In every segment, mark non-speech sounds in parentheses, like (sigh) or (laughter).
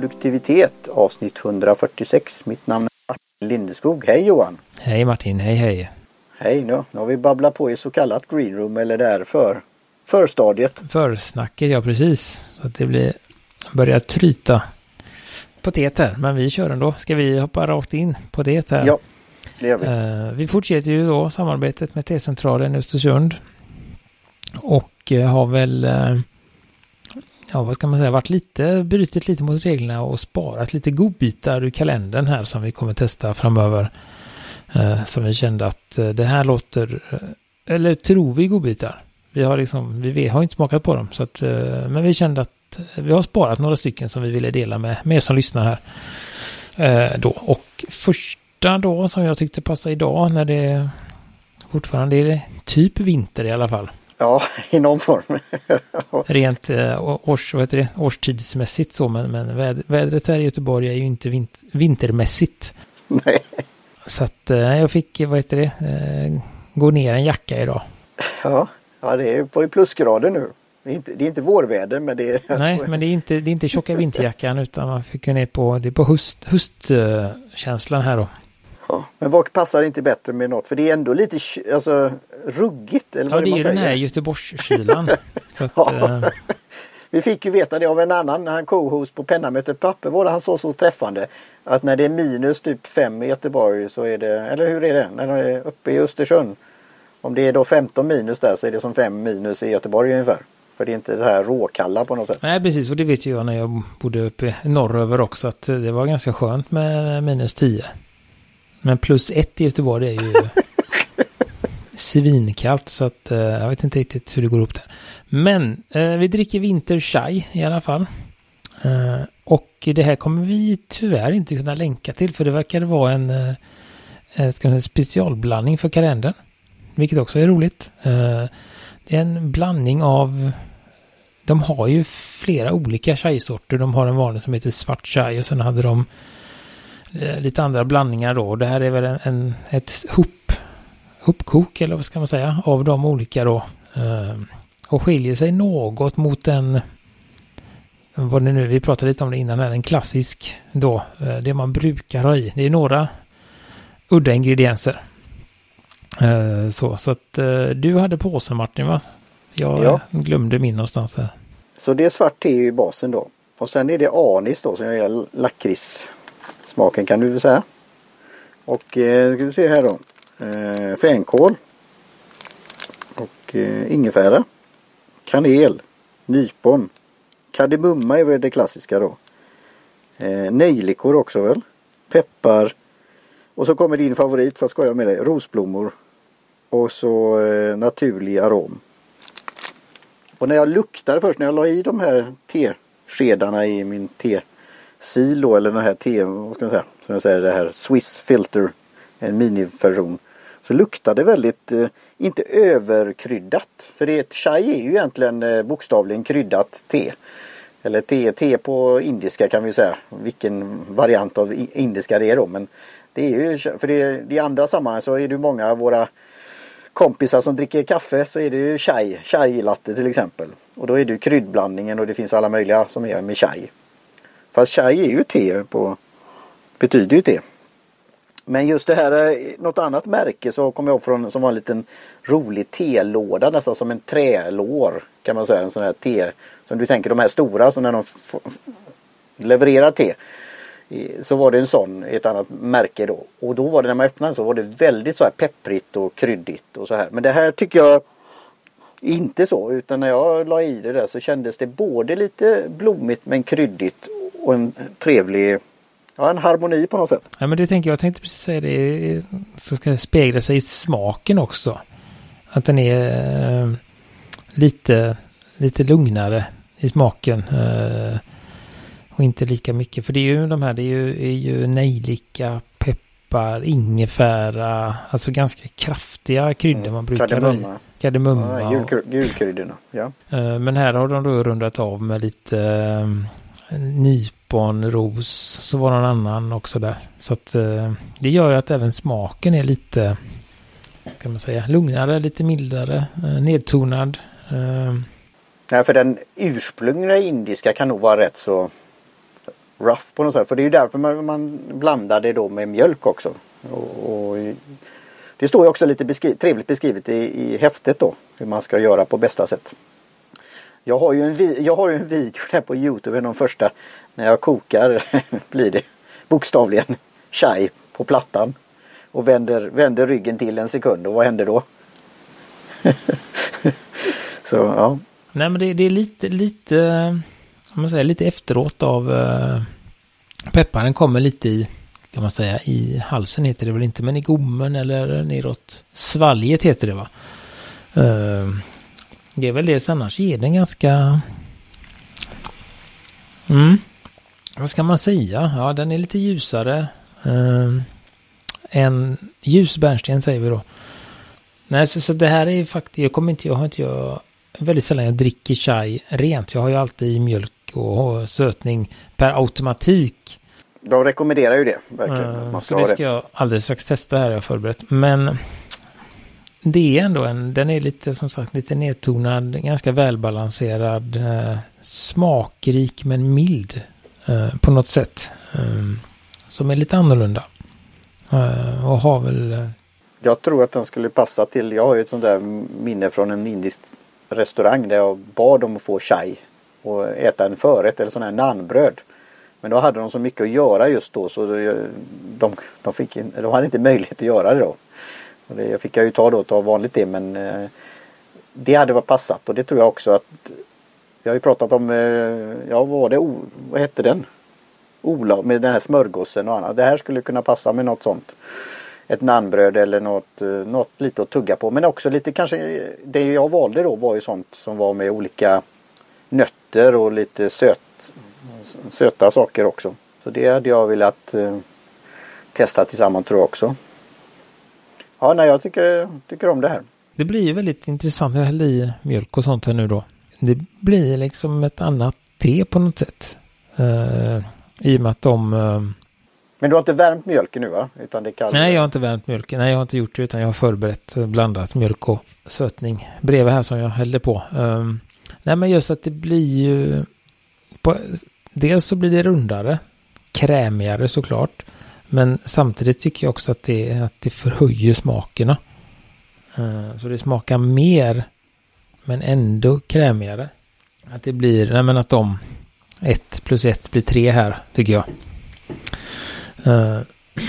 produktivitet avsnitt 146. Mitt namn är Martin Lindeskog. Hej Johan! Hej Martin, hej hej! Hej nu, nu har vi babblat på i så kallat greenroom eller där för förstadiet. Försnacket, ja precis. Så att det blir börjar tryta potet Men vi kör ändå. Ska vi hoppa rakt in på det här? Ja, det gör vi. Uh, vi fortsätter ju då samarbetet med T-centralen i Östersund. Och uh, har väl uh, ja, vad ska man säga, varit lite, brutit lite mot reglerna och sparat lite godbitar ur kalendern här som vi kommer testa framöver. Eh, som vi kände att eh, det här låter, eh, eller tror vi godbitar. Vi har liksom, vi har inte smakat på dem, så att, eh, men vi kände att eh, vi har sparat några stycken som vi ville dela med, med er som lyssnar här. Eh, då. Och första då som jag tyckte passade idag när det fortfarande är typ vinter i alla fall. Ja, (laughs) i någon form. (laughs) Rent eh, års, vad heter det, årstidsmässigt så, men, men väd, vädret här i Göteborg är ju inte vint, vintermässigt. Nej. Så att eh, jag fick, vad heter det, eh, gå ner en jacka idag. Ja, ja det är på plusgrader nu. Det är, inte, det är inte vårväder men det är... (laughs) Nej, men det är inte, det är inte tjocka vinterjackan utan man fick gå ner på, det är på höst, höstkänslan här då. Ja, men vad passar inte bättre med något? För det är ändå lite alltså, ruggigt. Eller ja, det är ju den här Göteborgskylan. (laughs) ja. äh... (laughs) Vi fick ju veta det av en annan, han co-host på Pennamötet papper var det han sa så träffande. Att när det är minus typ 5 i Göteborg så är det, eller hur är det? När det är uppe i Östersund. Om det är då 15 minus där så är det som 5 minus i Göteborg ungefär. För det är inte det här råkalla på något sätt. Nej precis och det vet ju jag när jag bodde uppe norröver också att det var ganska skönt med minus 10. Men plus ett i Göteborg är ju (laughs) svinkallt så att uh, jag vet inte riktigt hur det går upp där. Men uh, vi dricker vinterchai i alla fall. Uh, och det här kommer vi tyvärr inte kunna länka till för det verkar vara en, uh, ska säga, specialblandning för kalendern. Vilket också är roligt. det är en blandning av de har ju flera olika chai-sorter. De har en vanlig som heter svart chai och sen hade de Eh, lite andra blandningar då. Det här är väl en, en ett hop, hopkok eller vad ska man säga av de olika då. Eh, och skiljer sig något mot den vad det nu, vi pratade lite om det innan här, en klassisk då, eh, det man brukar ha i. Det är några udda ingredienser. Så, så att du hade påsen Martin va? Jag ja. glömde min någonstans här. Så det är svart te i basen då. Och sen är det anis då som jag gör lakrits smaken kan du säga. Och eh, ska vi se här då. Eh, fänkål. Och eh, ingefära. Kanel. Nypon. Kardemumma är väl det klassiska då. Eh, nejlikor också väl. Peppar. Och så kommer din favorit för att skoja med dig. Rosblommor. Och så eh, naturlig arom. Och när jag luktade först när jag la i de här teskedarna i min te silo eller den här TV, vad ska man säga, som jag säger det här Swiss filter, en miniversion. Så luktar det väldigt, eh, inte överkryddat. För det, ett chai är ju egentligen eh, bokstavligen kryddat te. Eller te, te på indiska kan vi säga. Vilken variant av indiska det är då. Men det är ju, för det, i andra sammanhang så är det många av våra kompisar som dricker kaffe så är det ju chai, chai latte till exempel. Och då är det kryddblandningen och det finns alla möjliga som är med chai. Fast chai är ju te på, betyder ju te. Men just det här, eh, något annat märke så kommer jag ihåg från som var en liten rolig telåda nästan som en trälår kan man säga. En sån här te, som du tänker de här stora som när de levererar te. Så var det en sån, ett annat märke då. Och då var det när man öppnade så var det väldigt så här pepprigt och kryddigt och så här. Men det här tycker jag inte så utan när jag la i det där så kändes det både lite blommigt men kryddigt och en trevlig Ja, en harmoni på något sätt. Ja, men det tänker jag. Jag tänkte precis säga det. Så ska det spegla sig i smaken också. Att den är eh, lite, lite lugnare i smaken. Eh, och inte lika mycket. För det är ju de här, det är ju, är ju nejlika, peppar, ingefära. Alltså ganska kraftiga kryddor mm, man brukar kardemumma. Kardemumma. Ja, julkryddorna, ja. Eh, men här har de då rundat av med lite nyponros nypon, ros, så var någon annan också där. Så att eh, det gör ju att även smaken är lite, kan man säga, lugnare, lite mildare, eh, nedtonad. Eh. Nej, för den ursprungliga indiska kan nog vara rätt så rough på något sätt. För det är ju därför man, man blandar det då med mjölk också. Och, och det står ju också lite beskri trevligt beskrivet i, i häftet då. Hur man ska göra på bästa sätt. Jag har ju en, jag har en video där på Youtube, de första. När jag kokar (laughs) blir det bokstavligen chai på plattan. Och vänder, vänder ryggen till en sekund och vad händer då? (laughs) Så ja. Nej men det, det, är lite, lite, eh, om man säger, lite efteråt av uh, pepparen kommer lite i, kan man säga, i halsen heter det väl inte, men i gommen eller neråt svalget heter det va. Uh, det är väl det, annars ger den ganska... Mm. Vad ska man säga? Ja, den är lite ljusare. Uh, en ljus bärnsten säger vi då. Nej, så, så det här är faktiskt, jag kommer inte, jag har inte, jag, väldigt sällan jag dricker chai rent. Jag har ju alltid mjölk och sötning per automatik. De rekommenderar ju det, verkligen. Uh, man ska så det ska det. jag alldeles strax testa här, jag förberett. Men det är ändå en, den är lite som sagt lite nedtonad, ganska välbalanserad, eh, smakrik men mild eh, på något sätt. Eh, som är lite annorlunda. Eh, och har väl... Eh, jag tror att den skulle passa till, jag har ju ett sånt där minne från en indisk restaurang där jag bad dem att få chai och äta en förrätt eller sån här nanbröd. Men då hade de så mycket att göra just då så de, de, fick, de hade inte möjlighet att göra det då. Och det fick jag ju ta då, ta vanligt det men eh, det hade varit passat och det tror jag också att Jag har ju pratat om, eh, ja vad var det, o, vad hette den? Ola med den här smörgåsen och annat. Det här skulle kunna passa med något sånt. Ett nannbröd eller något, eh, något lite att tugga på men också lite kanske Det jag valde då var ju sånt som var med olika nötter och lite söt, söta saker också. Så det hade jag velat eh, testa tillsammans tror jag också. Ja, nej, jag tycker, tycker om det här. Det blir ju väldigt intressant. Jag hällde i mjölk och sånt här nu då. Det blir liksom ett annat te på något sätt. Uh, I och med att de... Uh... Men du har inte värmt mjölken nu va? Utan det kallt. Nej, jag har inte värmt mjölken. Nej, jag har inte gjort det utan jag har förberett eh, blandat mjölk och sötning bredvid här som jag hällde på. Uh, nej, men just att det blir ju... På, dels så blir det rundare, krämigare såklart. Men samtidigt tycker jag också att det, att det förhöjer smakerna. Eh, så det smakar mer men ändå krämigare. Att det blir, nej men att de ett plus ett blir tre här tycker jag. Eh,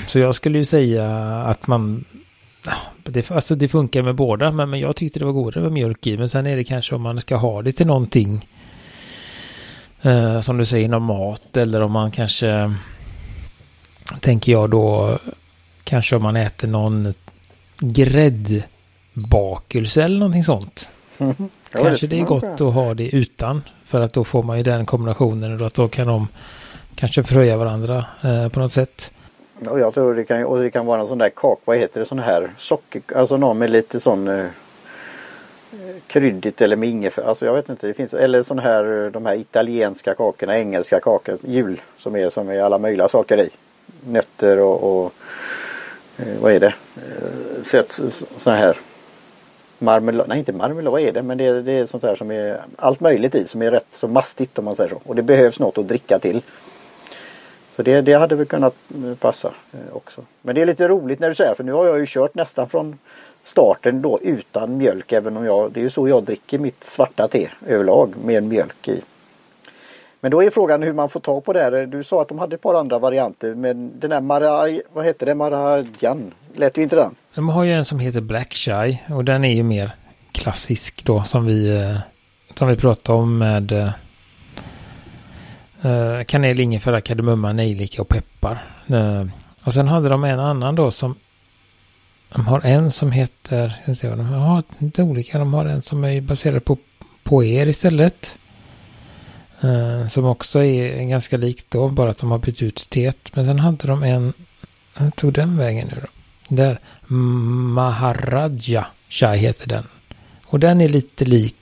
så jag skulle ju säga att man det, alltså det funkar med båda men, men jag tyckte det var godare med mjölk i. Men sen är det kanske om man ska ha det till någonting. Eh, som du säger, någon mat eller om man kanske tänker jag då kanske om man äter någon gräddbakelse eller någonting sånt. (laughs) Mm. kanske det är gott att ha det utan. För att då får man ju den kombinationen och att då kan de kanske förhöja varandra eh, på något sätt. Och jag tror det kan, och det kan vara en sån där kak, vad heter det, sån här socker, alltså någon med lite sån eh, kryddigt eller med ingefära, alltså jag vet inte, det finns, eller sån här, de här italienska kakorna, engelska kakor, jul som är som är alla möjliga saker i nötter och, och eh, vad är det? Eh, söt sån här marmelad, nej inte marmelad, vad är det? Men det, är, det är sånt här som är allt möjligt i som är rätt så mastigt om man säger så. Och det behövs något att dricka till. Så det, det hade väl kunnat eh, passa eh, också. Men det är lite roligt när du säger för nu har jag ju kört nästan från starten då utan mjölk även om jag, det är ju så jag dricker mitt svarta te överlag med mjölk i. Men då är frågan hur man får tag på det här. Du sa att de hade ett par andra varianter men den här Maraj, vad heter det, Marajan, lät ju inte den. De har ju en som heter Black Shy och den är ju mer klassisk då som vi, eh, som vi pratade om med uh, kanel, ingefära, kardemumma, nejlika och peppar. Uh, och sen hade de en annan då som de har en som heter, ska vi se vad de har, lite olika, de har en som är baserad på poer istället. Uh, som också är ganska likt då, bara att de har bytt ut teet. Men sen hade de en, jag tog den vägen nu då. Där, Maharaja Chai heter den. Och den är lite lik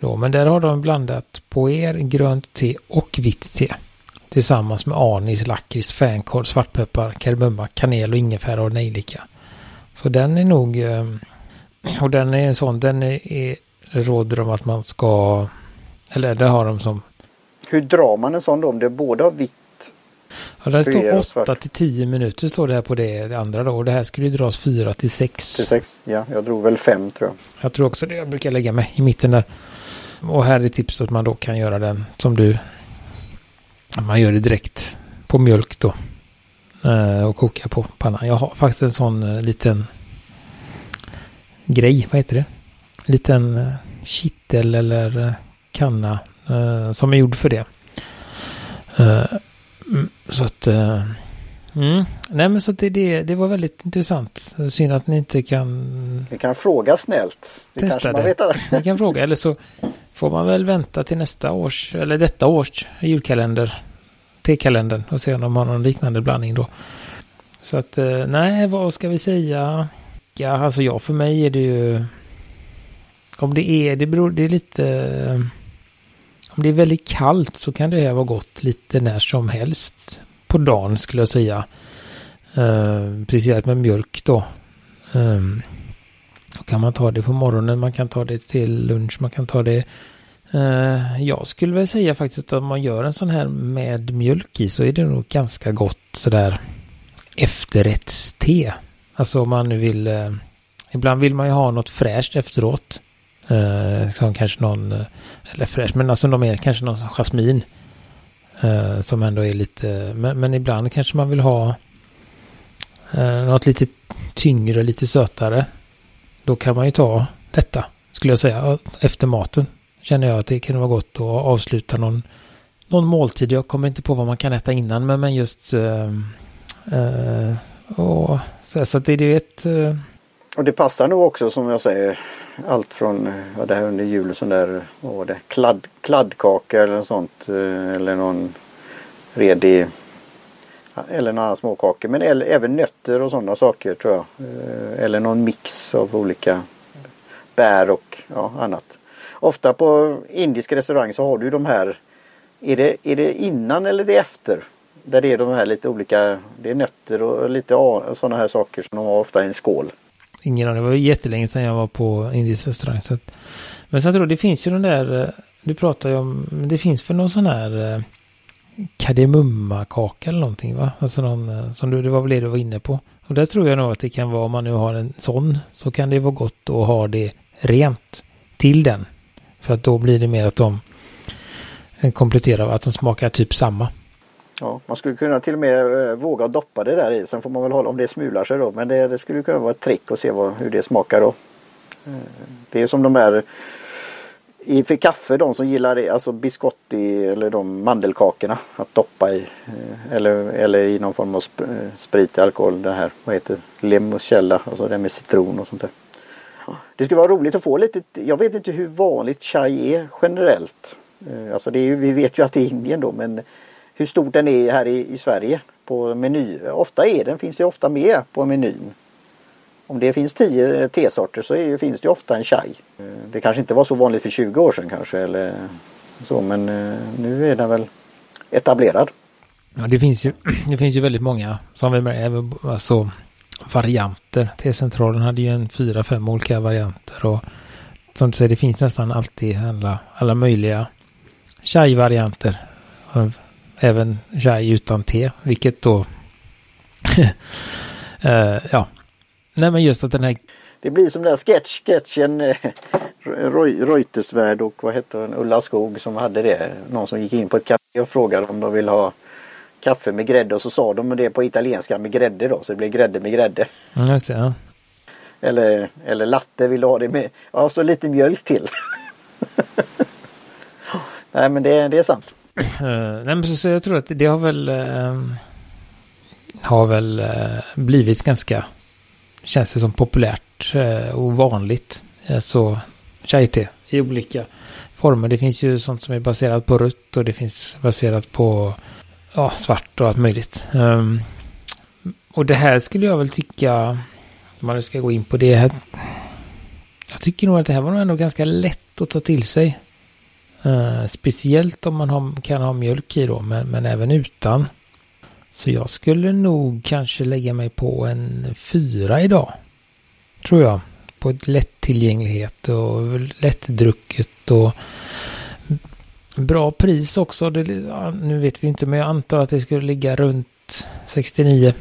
då, men där har de blandat poer, grönt te och vitt te. Tillsammans med anis, lakrits, fänkål, svartpeppar, kardemumma, kanel och ingefära och nejlika. Så den är nog, eh, och den är en sån, den är, är råder om att man ska eller det har de som Hur drar man en sån då om det både har vitt? Ja, det står Gruyère och 8 svart. till 10 minuter står det här på det, det andra då. Och det här skulle ju dras 4 till 6. Till sex? Ja, jag drog väl fem tror jag. Jag tror också det. Jag brukar lägga mig i mitten där. Och här är tipset att man då kan göra den som du. Man gör det direkt på mjölk då. Eh, Och koka på pannan. Jag har faktiskt en sån eh, liten grej. Vad heter det? Liten eh, kittel eller kanna eh, som är gjord för det. Eh, mm, Så att... eh, Mm. Nej men så att det, det, det var väldigt intressant. Synd att ni inte kan Vi kan fråga snällt. Det Testa det. ni kan fråga eller så får man väl vänta till nästa års eller detta års julkalender. T-kalendern och se om de har någon liknande blandning då. Så att nej, vad ska vi säga? Ja, alltså ja, för mig är det ju. Om det är, det beror, det är lite. Om det är väldigt kallt så kan det här vara gott lite när som helst på dagen skulle jag säga. Eh, precis med mjölk då. Eh, då kan man ta det på morgonen, man kan ta det till lunch, man kan ta det... Eh, jag skulle väl säga faktiskt att om man gör en sån här med mjölk i så är det nog ganska gott sådär efterrättste. Alltså om man nu vill... eh, ibland vill man ju ha något fräscht efteråt. Eh, som kanske någon... Eh, eller fräsch, men alltså de är kanske någon jasmin. eh, som ändå är lite... Men, men ibland kanske man vill ha eh, något lite tyngre, lite sötare. Då kan man ju ta detta, skulle jag säga, efter maten. Känner jag att det kan vara gott att avsluta någon, någon måltid. Jag kommer inte på vad man kan äta innan, men, men just... Eh, eh, och, så, så att det är ju ett... Eh, Och det passar nog också som jag säger. Allt från eh, ja, det här under jul sån där vad var det, kladd, kladdkaka eller något sånt. Eh, eller någon redig eller några småkakor. Men eller, även nötter och sådana saker tror jag. Eh, eller någon mix av olika bär och ja, annat. Ofta på indisk restaurang så har du de här. Är det, är det innan eller det efter? Där det är de här lite olika. Det är nötter och lite sådana här saker som de har ofta i en skål ingen aning, det var jättelänge sedan jag var på indisk restaurang. Så att, men sen tror jag det finns ju den där... Eh, du pratar ju om... Det finns för någon sån här... eh, kardemummakaka eller någonting va? Alltså någon, eh, som du, det var väl det du var inne på. Och där tror jag nog att det kan vara, om man nu har en sån, så kan det vara gott att ha det rent till den. För att då blir det mer att de eh, kompletterar, att de smakar typ samma. Ja, man skulle kunna till och med eh, våga doppa det där i. Sen får man väl hålla om det smular sig då. Men det, det skulle kunna vara ett trick att se vad, hur det smakar då. Eh, Det är som de här i för kaffe, de som gillar det, alltså biscotti eller de mandelkakorna att doppa i. eh, Eller, eller i någon form av sp- sprit, alkohol, det här, vad heter det? Limuscella, alltså det med citron och sånt där. Det skulle vara roligt att få lite, jag vet inte hur vanligt chai är generellt. Alltså det är ju, vi vet ju att det är Indien då men hur stor den är här i, i Sverige på meny. Ofta är den, finns det ofta med på menyn. Om det finns tio tesorter så är, finns det ofta en chai. Eh, det kanske inte var så vanligt för 20 år sedan kanske eller så men eh, nu är den väl etablerad. Ja, det finns ju, (clears throat) det finns ju väldigt många som vi med, alltså varianter. T-centralen hade ju en fyra, fem olika varianter och som du säger, det finns nästan alltid alla, alla möjliga chai-varianter. Även chai utan te, vilket då (laughs) eh, ja. Nej men just att den här Det blir som den där sketch, sketchen eh, Roy, Reutersvärd och vad heter den, Ulla Skog som hade det. Någon som gick in på ett café och frågade om de vill ha kaffe med grädde och så sa de det på italienska med grädde då så det blev grädde med grädde. Mm, det, ja. Eller, eller latte vill du ha det med, ja så lite mjölk till. (laughs) Nej men det, det är sant. Eh, nej, men så, så jag tror att det har väl eh, har väl eh, blivit ganska känns det som populärt eh, och vanligt. Eh, alltså chai-te i olika former. Det finns ju sånt som är baserat på rött och det finns baserat på ja, svart och allt möjligt. Um, och det här skulle jag väl tycka, om man nu ska gå in på det här. Jag tycker nog att det här var nog ändå ganska lätt att ta till sig. Eh, speciellt om man har, kan ha mjölk i då, men, men även utan. Så jag skulle nog kanske lägga mig på en fyra idag. Tror jag. På ett lättillgänglighet och lättdrucket och bra pris också. Det, ja, nu vet vi inte men jag antar att det skulle ligga runt 69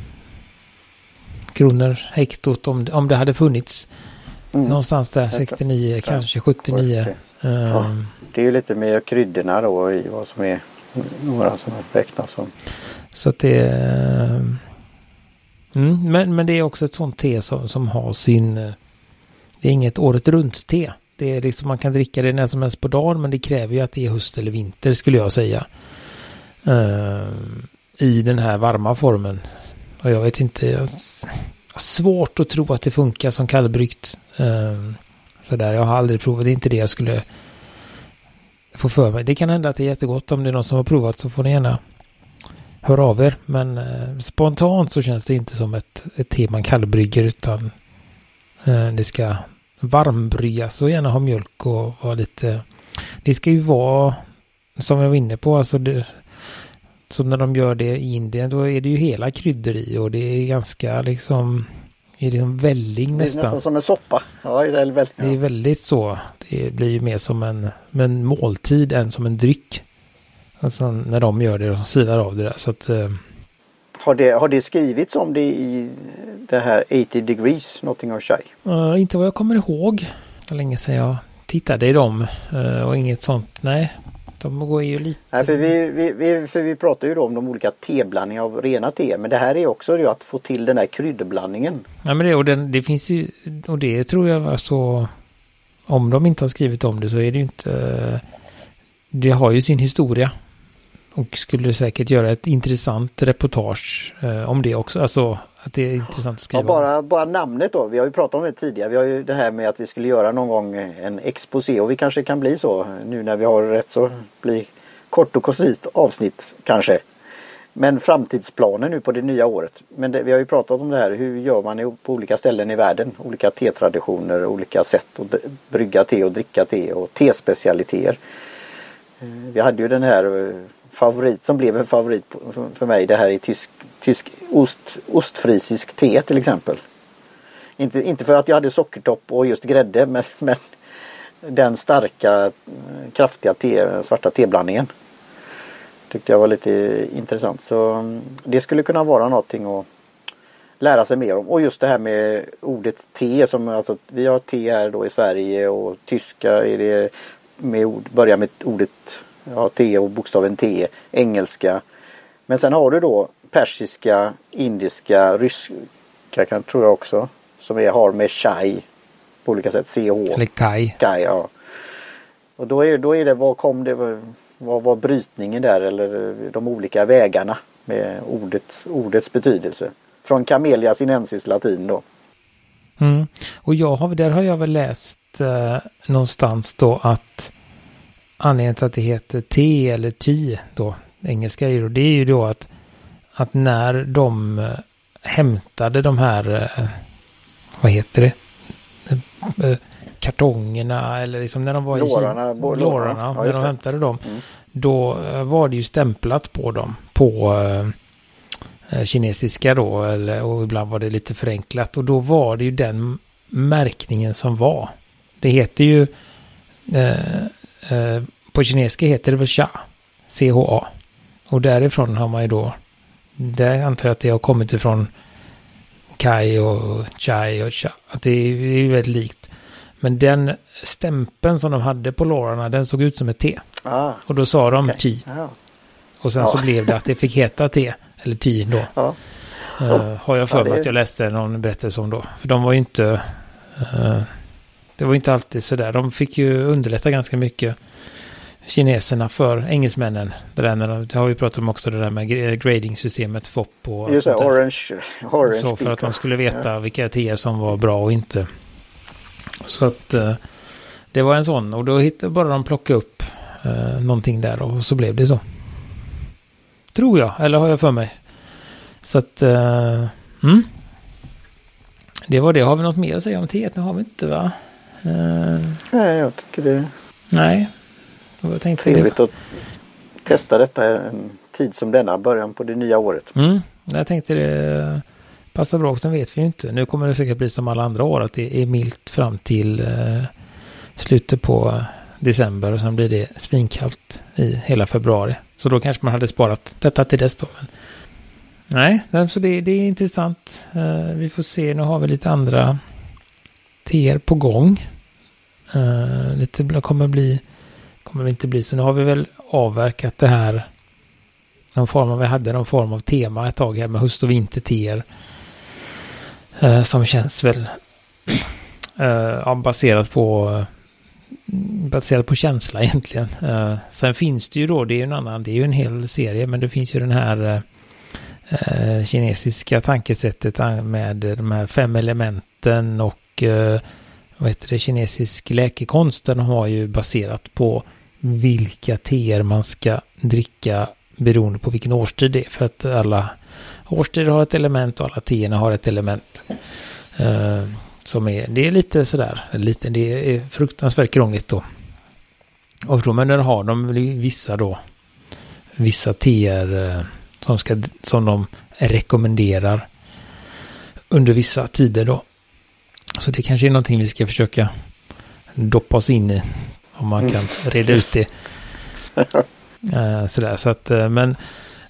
kronor hektot om, om det hade funnits. Mm. Någonstans där 69, kanske 79. Ja, ehm. det är ju lite mer kryddorna då i vad som är några som räknas som. Så att det mm, men, men det är också ett sånt te som, som har sin... Det är inget året runt te. Det är liksom man kan dricka det när som helst på dagen men det kräver ju att det är höst eller vinter skulle jag säga. Uh, I den här varma formen. Och jag vet inte. Jag har svårt att tro att det funkar som kallbryggt. Uh, sådär, jag har aldrig provat. Det är inte det jag skulle få för mig. Det kan hända att det är jättegott. Om det är någon som har provat så får ni gärna höra av er. Men eh, spontant så känns det inte som ett, ett te man kallbrygger utan eh, det ska varmbryggas och gärna ha mjölk och vara lite... Det ska ju vara, som jag var inne på, alltså det, så när de gör det i Indien då är det ju hela kryddor i och det är ganska liksom är det som välling nästan. Det är nästan som en soppa. Ja, det, är väldigt, det är väldigt så. Det blir ju mer som en, en måltid än som en dryck. Alltså när de gör det, de silar av det där. Så att, eh, har det, har det skrivits om det i det här 80 degrees Nottingham Shy? Uh, inte vad jag kommer ihåg. Det var länge sedan jag tittade i dem uh, och inget sånt. Nej, de går ju lite... Nej, för vi, vi, vi, för vi pratar ju då om de olika teblandningar av rena te. Men det här är också det att få till den här kryddblandningen. Ja, men det, och den, det finns ju, och det tror jag alltså, om de inte har skrivit om det så är det ju inte, det har ju sin historia. Och skulle säkert göra ett intressant reportage eh, om det också. Alltså att det är intressant att skriva. Ja, bara, bara namnet då. Vi har ju pratat om det tidigare. Vi har ju det här med att vi skulle göra någon gång en exposé och vi kanske kan bli så nu när vi har rätt så bli kort och koncist avsnitt kanske. Men framtidsplaner nu på det nya året. Men det, vi har ju pratat om det här. Hur gör man på olika ställen i världen? Olika tetraditioner, olika sätt att brygga te och dricka te och tespecialiteter. Eh, vi hade ju den här eh, favorit som blev en favorit för mig det här i tysk, tysk ost, ostfrisisk te till exempel. Inte, inte för att jag hade sockertopp och just grädde men, men den starka eh, kraftiga te, svarta teblandningen. Tyckte jag var lite intressant så mm, det skulle kunna vara någonting att lära sig mer om. Och just det här med ordet te som alltså vi har te här då i Sverige och tyska är det med ord, börjar med ordet ja, T och bokstaven T, engelska. Men sen har du då persiska, indiska, ryska kan, tror jag också. Som är, har med chai på olika sätt. CH. Eller kai. kai ja. Och då är, då är det, vad kom det, vad var brytningen där eller de olika vägarna med ordet, ordets betydelse. Från Camellia sinensis latin då. Mm. Och jag har, där har jag väl läst eh, någonstans då att anledningen till att det heter T eller T då, engelska är ju det är ju då att, att när de äh, hämtade de här, äh, vad heter det, äh, kartongerna eller liksom när de var lårarna, i lårarna, lårarna ja, när de hämtade dem, mm. då var det ju stämplat på dem på kinesiska då, eller, och ibland var det lite förenklat och då var det ju den märkningen som var. Det heter ju Eh, på kinesiska heter det väl cha. CHA. Och därifrån har man ju då, där antar jag att det har kommit ifrån Kai och Chai och Cha. Att det är, det är väldigt likt. Men den stämpeln som de hade på lårarna, den såg ut som ett T. Ah, och då sa de okay. Ti. Ah. Och sen ja. så blev det att det fick heta T, eller Ti då. Ja. Uh, har jag för mig att jag läste någon berättelse om då. För de var ju inte... Uh, det var inte alltid sådär. De fick ju underlätta ganska mycket kineserna för engelsmännen. Det, där när de, det har vi pratat om också det där med grading-systemet FOP och Just det, orange, orange Så för att de skulle veta ja. vilka teer som var bra och inte. Så att uh, det var en sån och då hittade bara de plocka upp uh, någonting där och så blev det så. Tror jag, eller har jag för mig. Så att, uh, mm. Det var det. Har vi något mer att säga om teet? Nu har vi inte va? Nej, jag tycker det. Nej. Jag tänkte Trevligt det. att testa detta en tid som denna, början på det nya året. Mm, jag tänkte det passar bra, den vet vi ju inte. Nu kommer det säkert bli som alla andra år att det är milt fram till uh, slutet på december och sen blir det svinkallt i hela februari. Så då kanske man hade sparat detta till dess då. Men nej, så det, det är intressant. Uh, vi får se, nu har vi lite andra teer på gång. Uh, lite kommer bli, kommer inte bli, så nu har vi väl avverkat det här. Någon form av, vi hade någon form av tema ett tag här med höst och vinterteer. Uh, eh, som känns väl (clears throat) uh, baserat på baserat på känsla egentligen. Uh, sen finns det ju då, det är ju en annan, det är ju en hel serie, men det finns ju den här uh, kinesiska tankesättet med de här fem elementen och och eh, vad heter det, kinesisk läkekonst. Den har ju baserat på vilka teer man ska dricka beroende på vilken årstid det är. För att alla årstider har ett element och alla teerna har ett element. Uh, som är, det är lite sådär, lite, det är fruktansvärt krångligt då. Och då, men där har de vissa då, vissa teer uh, som, ska, som de rekommenderar under vissa tider då. Så det kanske är någonting vi ska försöka doppa oss in i. Om man kan reda ut det. Uh, (laughs) sådär, så att, uh, men,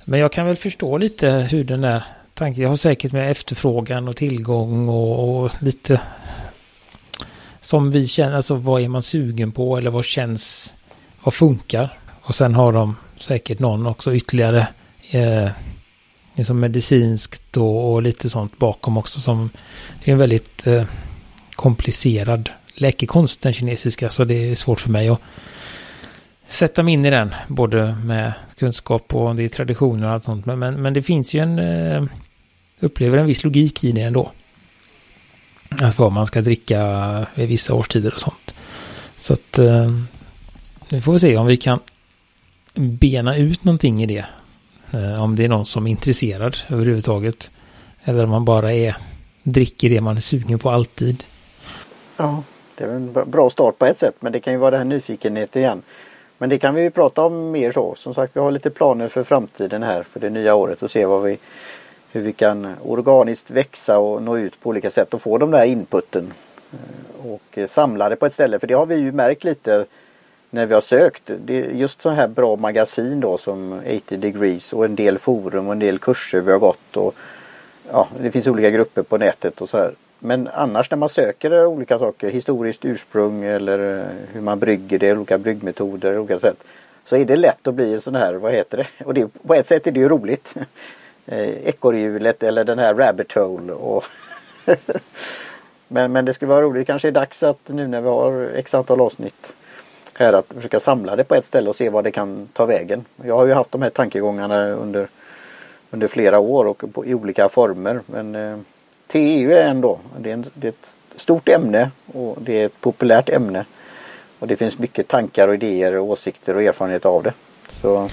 men jag kan väl förstå lite hur den där tanken, jag har säkert med efterfrågan och tillgång och, och, lite som vi känner, alltså vad är man sugen på eller vad känns, vad funkar? Och sen har de säkert någon också ytterligare eh, liksom medicinskt och, och, lite sånt bakom också som det är en väldigt eh, komplicerad läkekonst den kinesiska så det är svårt för mig att sätta mig in i den. Både med kunskap och det är traditioner och allt sånt. Men, men, men det finns ju en, eh, upplever en viss logik i det ändå. Att vad man ska dricka vid vissa årstider och sånt. Så att eh, nu får vi se om vi kan bena ut någonting i det. Eh, om det är någon som är intresserad överhuvudtaget. Eller om man bara är dricker det man är sugen på alltid. Ja, det är en bra start på ett sätt men det kan ju vara den här nyfikenheten igen. Men det kan vi ju prata om mer så. Som sagt vi har lite planer för framtiden här för det nya året och se vad vi hur vi kan organiskt växa och nå ut på olika sätt och få de där inputen. Eh, och samla det på ett ställe för det har vi ju märkt lite när vi har sökt. Det är just så här bra magasin då som 80 degrees och en del forum och en del kurser vi har gått. Och, ja, det finns olika grupper på nätet och så här. Men annars när man söker eh, olika saker, historiskt ursprung eller eh, hur man brygger det, olika bryggmetoder, olika sätt. Så är det lätt att bli en sån här, vad heter det? Och det, på ett sätt är det ju roligt. (laughs) Eh, ekorrhjulet eller den här rabbit hole. Och (laughs) men, men det skulle vara roligt, kanske är dags att nu när vi har x antal avsnitt här att försöka samla det på ett ställe och se vad det kan ta vägen. Jag har ju haft de här tankegångarna under, under flera år och på, i olika former. Men till EU är ändå det är, en, det är ett stort ämne och det är ett populärt ämne. Och det finns mycket tankar och idéer och åsikter och erfarenhet av det. Så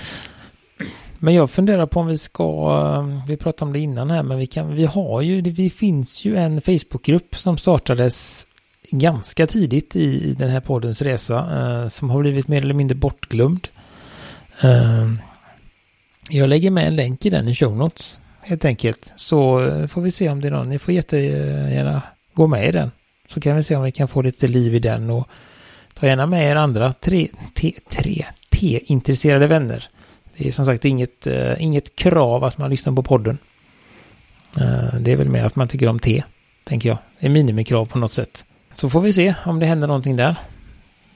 men jag funderar på om vi ska, vi pratade om det innan här, men vi kan, vi har ju, det finns ju en Facebookgrupp som startades ganska tidigt i den här poddens resa, eh, som har blivit mer eller mindre bortglömd. Eh, jag lägger med en länk i den i show notes, helt enkelt. Så eh, får vi se om det är någon, ni får jättegärna gå med i den. Så kan vi se om vi kan få lite liv i den och ta gärna med er andra tre, te, tre, te-intresserade vänner det är som sagt inget, uh, inget krav att man lyssnar på podden. Uh, det är väl mer att man tycker om te, tänker jag. Det är minimikrav på något sätt. Så får vi se om det händer någonting där.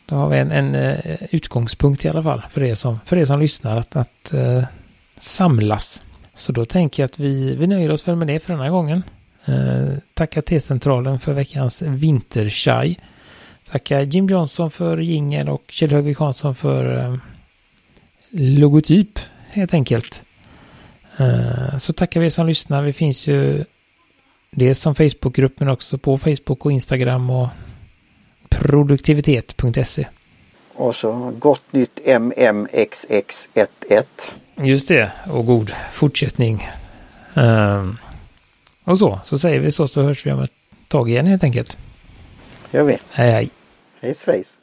Då har vi en, en uh, utgångspunkt i alla fall för er som, för er som lyssnar att, att samlas. Så då tänker jag att vi, vi nöjer oss väl med det för den här gången. Eh, tacka T-centralen för veckans vinterchai. Tacka Jim Johnson för jingel och Kjell Högvik Hansson för eh, logotyp helt enkelt. Eh, så tackar vi som lyssnar. Vi finns ju dels som Facebookgruppen också på Facebook och Instagram och produktivitet.se. Och så gott nytt MMXX11. Just det, och god fortsättning. Um, och så, så säger vi så så hörs vi om ett tag igen helt enkelt. gör vi. Hej hej. Hej svejs.